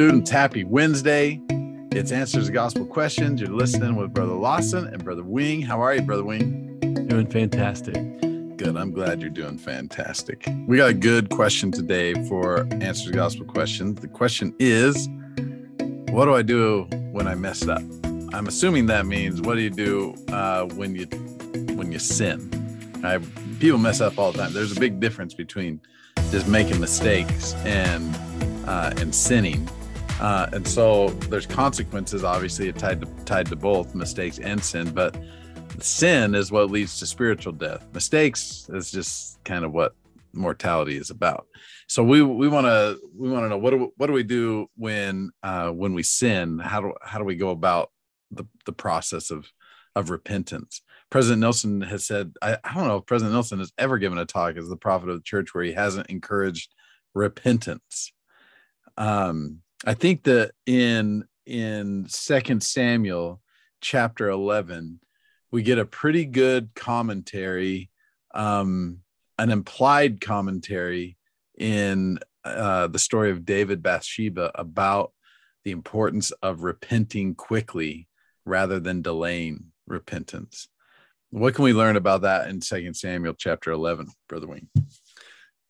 students, happy Wednesday. It's Answers to Gospel Questions. You're listening with Brother Lawson and Brother Wing. How are you, Brother Wing? Doing fantastic. Good. I'm glad you're doing fantastic. We got a good question today for Answers to Gospel Questions. The question is What do I do when I mess up? I'm assuming that means what do you do uh, when you when you sin? I, people mess up all the time. There's a big difference between just making mistakes and uh, and sinning. Uh, and so there's consequences, obviously, tied to, tied to both mistakes and sin. But sin is what leads to spiritual death. Mistakes is just kind of what mortality is about. So we we want to we want to know what do we, what do we do when uh, when we sin? How do how do we go about the the process of of repentance? President Nelson has said I, I don't know if President Nelson has ever given a talk as the prophet of the church where he hasn't encouraged repentance. Um, I think that in in Second Samuel chapter eleven, we get a pretty good commentary, um, an implied commentary in uh, the story of David Bathsheba about the importance of repenting quickly rather than delaying repentance. What can we learn about that in Second Samuel chapter 11, Brother Wayne?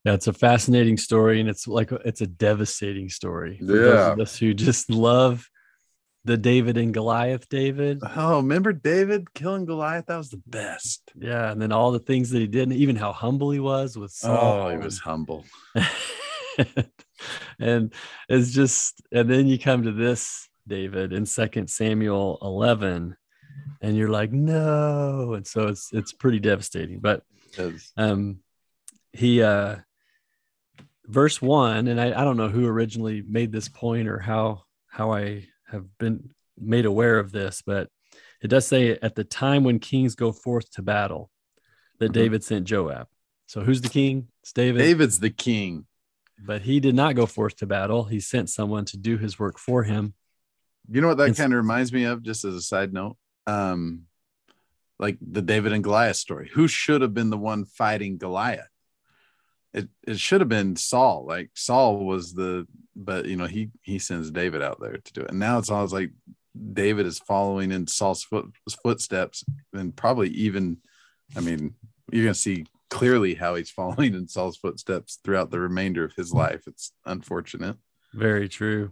Yeah, it's a fascinating story, and it's like it's a devastating story for Yeah. those of us who just love the David and Goliath. David, Oh, remember David killing Goliath? That was the best. yeah, and then all the things that he did, and even how humble he was with Saul. Oh, he was humble. and it's just, and then you come to this David in Second Samuel eleven, and you're like, no, and so it's it's pretty devastating, but. Um he uh verse one and I, I don't know who originally made this point or how how i have been made aware of this but it does say at the time when kings go forth to battle that Mhm. david sent joab so who's the king it's david David's the king. but he did not go forth to battle he sent someone to do his work for him You know what that It's- kind of reminds me of, just as a side note? Um, like the David and Goliath story. Who should have been the one fighting Goliath? It it should have been Saul. Like Saul was the, but you know he he sends David out there to do it, and now it's always like David is following in Saul's foot, footsteps, and probably even, I mean, you're gonna see clearly how he's following in Saul's footsteps throughout the remainder of his life. It's unfortunate. very true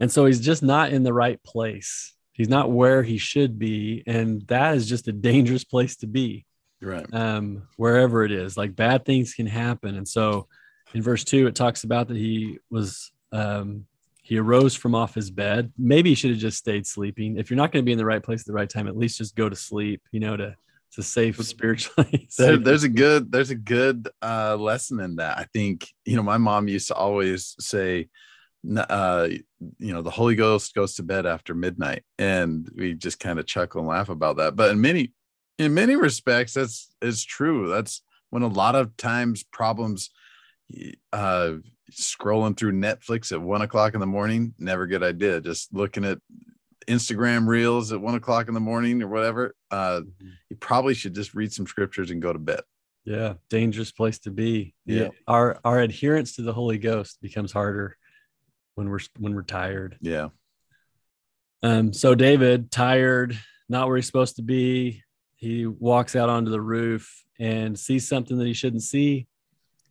and so he's just not in the right place he's not where he should be and that is just a dangerous place to be Right. um, wherever it is. Like bad things can happen. And so in verse two, it talks about that he was, um, he arose from off his bed. Maybe he should have just stayed sleeping. If you're not going to be in the right place at the right time, at least just go to sleep, you know, to, to save spiritually. there, there's a good there's a good uh lesson in that i think you know my mom used to always say uh you know the holy ghost goes to bed after midnight and we just kind of chuckle and laugh about that but in many in many respects that's is true that's when a lot of times problems uh scrolling through netflix at one o'clock in the morning never good idea just looking at instagram reels at one o'clock in the morning or whatever uh you probably should just read some scriptures and go to bed. yeah. Dangerous place to be. Yeah. Our, our adherence to the Holy Ghost becomes harder when we're, when we're tired. Yeah. Um, so David, tired, not where he's supposed to be, he walks out onto the roof and sees something that he shouldn't see.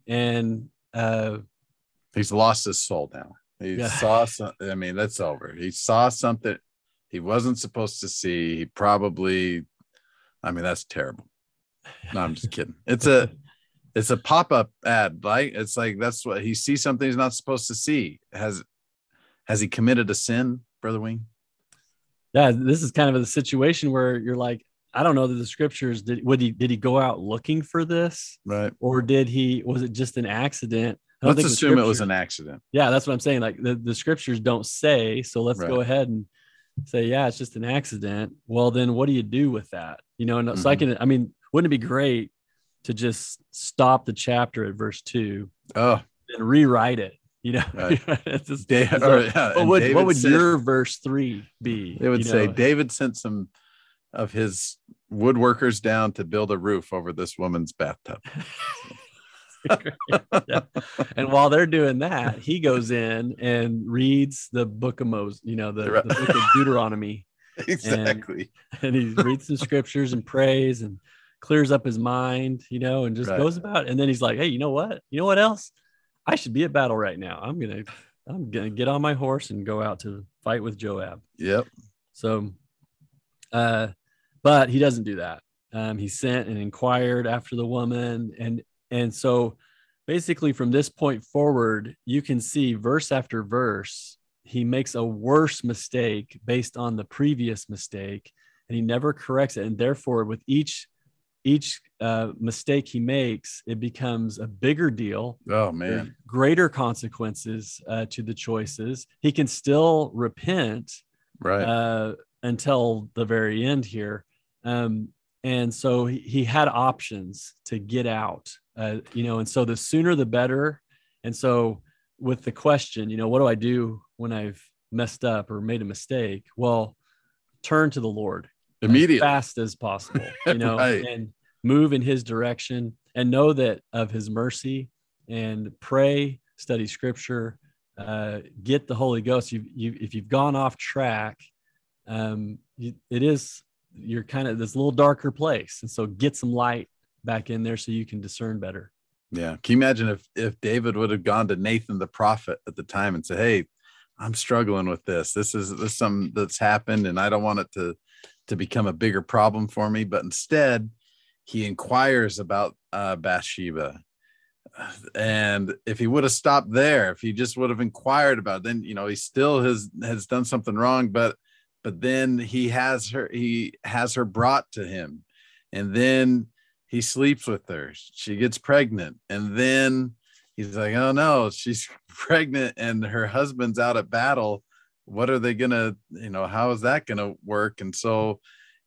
And uh, He's lost his soul now. He Yeah. saw something. I mean, that's over. He saw something he wasn't supposed to see. He probably, I mean, that's terrible. No, I'm just kidding. It's a, it's a pop-up ad, right? It's like that's what he sees something he's not supposed to see. Has, has he committed a sin, Brother Wing? yeah, this is kind of a situation where you're like, I don't know that the scriptures did. Would he did he go out looking for this, Right. or did he? Was it just an accident? Let's assume it was an accident. Yeah, that's what I'm saying. Like the, the scriptures don't say, so let's go ahead and say, yeah, it's just an accident. Well, then what do you do with that? You know, and so I can, I mean, wouldn't it be great to just stop the chapter at verse two Oh, and rewrite it? You know, Right. Just- Da- or, yeah, what would, what would said- your verse three be? It would you say? David sent some of his woodworkers down to build a roof over this woman's bathtub. yeah. And while they're doing that, he goes in and reads the book of Moses, you know, the, the book of Deuteronomy. exactly. And, and, he reads the scriptures and prays and clears up his mind, you know, and just right. goes about. It. And then he's like, hey, you know what? You know what else? I should be at battle right now. I'm gonna I'm gonna get on my horse and go out to fight with Joab. Yep. So uh but he doesn't do that. Um, he sent and inquired after the woman, and and so basically from this point forward, you can see verse after verse, he makes a worse mistake based on the previous mistake, and he never corrects it. And therefore, with each each uh, mistake he makes, it becomes a bigger deal. Oh man, greater consequences uh, to the choices. He can still repent, right, uh, until the very end here. Um, and so he, he had options to get out uh, you know and so the sooner the better. And so with the question you know what do i do when i've messed up or made a mistake? Well turn to the lord immediately. as fast as possible you know right. and move in his direction and know that of his mercy and pray study scripture uh, get the holy ghost. You, you if you've gone off track um, you, it is you're kind of this little darker place. And so get some light back in there so you can discern better. Yeah. Can you imagine if if david would have gone to nathan the prophet at the time and said hey i'm struggling with this. This is this is something that's happened and i don't want it to to become a bigger problem for me. But instead he inquires about uh, bathsheba. And if he would have stopped there if he just would have inquired about it, then you know he still has has done something wrong. But but then he has her he has her brought to him and then he sleeps with her. She gets pregnant and then he's like oh no she's pregnant and her husband's out at battle. What are they gonna you know how is that gonna work? And so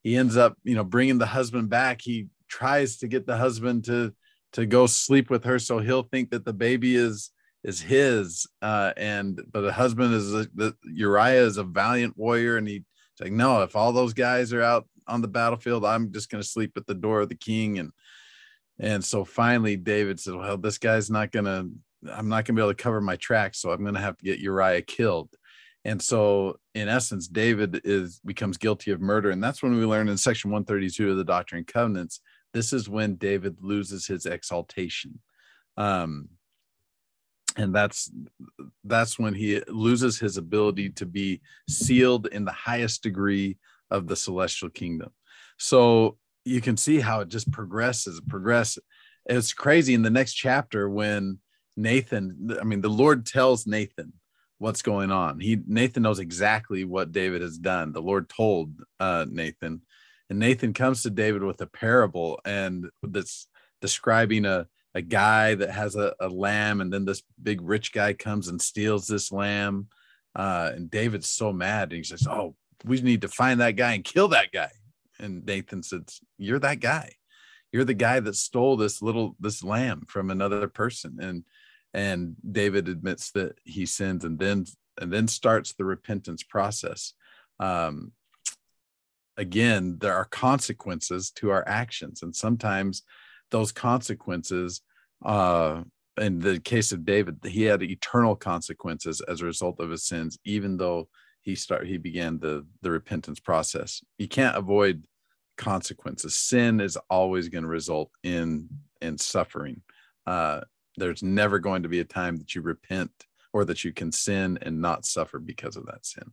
he ends up you know bringing the husband back. He tries to get the husband to to go sleep with her so he'll think that the baby is is his uh and but the husband is the uriah is a valiant warrior and he's like no if all those guys are out on the battlefield i'm just going to sleep at the door of the king. And and so finally david said well this guy's not going to i'm not going to be able to cover my tracks so i'm going to have to get uriah killed. And so in essence david is becomes guilty of murder and that's when we learn in section 132 of the doctrine and covenants this is when david loses his exaltation. Um, and that's that's when he loses his ability to be sealed in the highest degree of the celestial kingdom. So you can see how it just progresses progresses. It's crazy in the next chapter when nathan i mean the lord tells nathan what's going on. He nathan knows exactly what david has done. The lord told uh, nathan. And nathan comes to david with a parable and that's describing a a guy that has a, a lamb and then this big rich guy comes and steals this lamb. Uh, and david's so mad and he says oh we need to find that guy and kill that guy. And nathan says you're that guy. You're the guy that stole this little this lamb from another person. And and david admits that he sins and then and then starts the repentance process. Um, again there are consequences to our actions and sometimes those consequences uh in the case of david he had eternal consequences as a result of his sins even though he start he began the the repentance process. You can't avoid consequences. Sin is always going to result in in suffering. Uh there's never going to be a time that you repent or that you can sin and not suffer because of that sin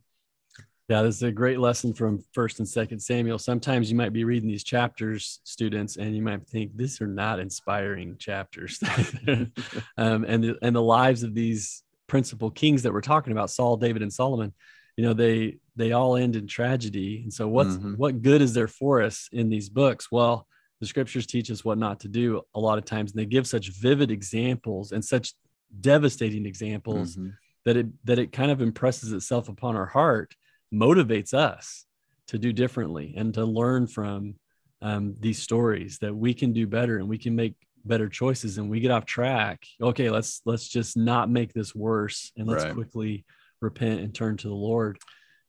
yeah, this is a great lesson from First and Second Samuel. Sometimes you might be reading these chapters, students, and you might think these are not inspiring chapters. um, and the, and the lives of these principal kings that we're talking about, Saul, David, and Solomon, you know, they they all end in tragedy. And so, what's mm-hmm. what good is there for us in these books? Well, the scriptures teach us what not to do a lot of times, and they give such vivid examples and such devastating examples mm-hmm. that it that it kind of impresses itself upon our heart motivates us to do differently and to learn from um, these stories that we can do better and we can make better choices and we get off track okay let's let's just not make this worse and let's right. quickly repent and turn to the lord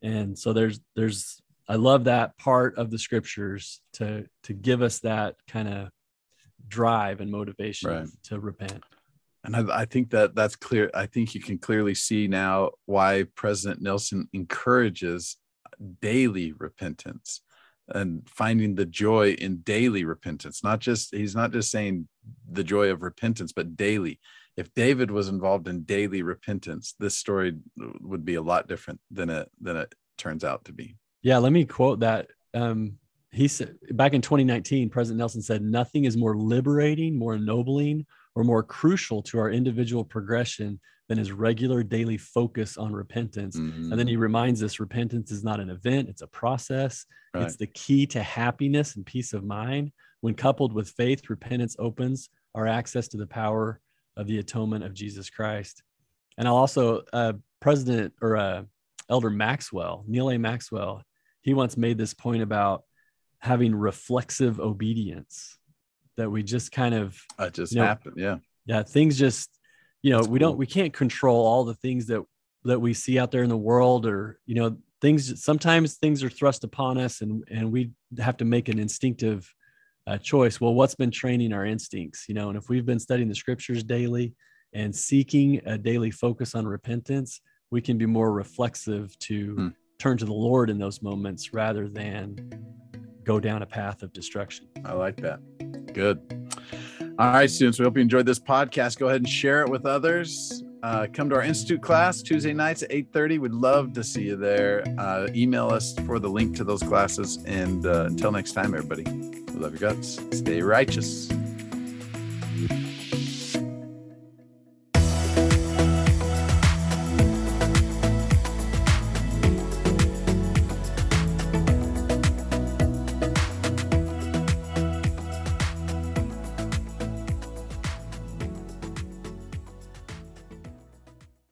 and so there's there's i love that part of the scriptures to to give us that kind of drive and motivation Right. to repent. And I, I think that that's clear. I think you can clearly see now why President Nelson encourages daily repentance and finding the joy in daily repentance. Not just, he's not just saying the joy of repentance, but daily. If David was involved in daily repentance, this story would be a lot different than it than it turns out to be. Yeah, let me quote that. Um, he said back in 2019, President Nelson said, Nothing is more liberating, more ennobling, or more crucial to our individual progression than his regular daily focus on repentance. And then he reminds us repentance is not an event, it's a process. Right. It's the key to happiness and peace of mind. When coupled with faith, repentance opens our access to the power of the atonement of Jesus Christ. And I'll also, uh, President or uh, Elder Maxwell, Neal A. Maxwell, he once made this point about having reflexive obedience that we just kind of That just you know, happened. Yeah. yeah things just you know That's we don't we can't control all the things that that we see out there in the world or you know things sometimes things are thrust upon us and and we have to make an instinctive uh, choice well what's been training our instincts you know and if we've been studying the scriptures daily and seeking a daily focus on repentance we can be more reflexive to Hmm. turn to the lord in those moments rather than go down a path of destruction I like that. Good. All right, students. We hope you enjoyed this podcast. Go ahead and share it with others. Uh, come to our institute class Tuesday nights at 8:30. We'd love to see you there. Uh, email us for the link to those classes. And uh, until next time, everybody, we love your guts. Stay righteous.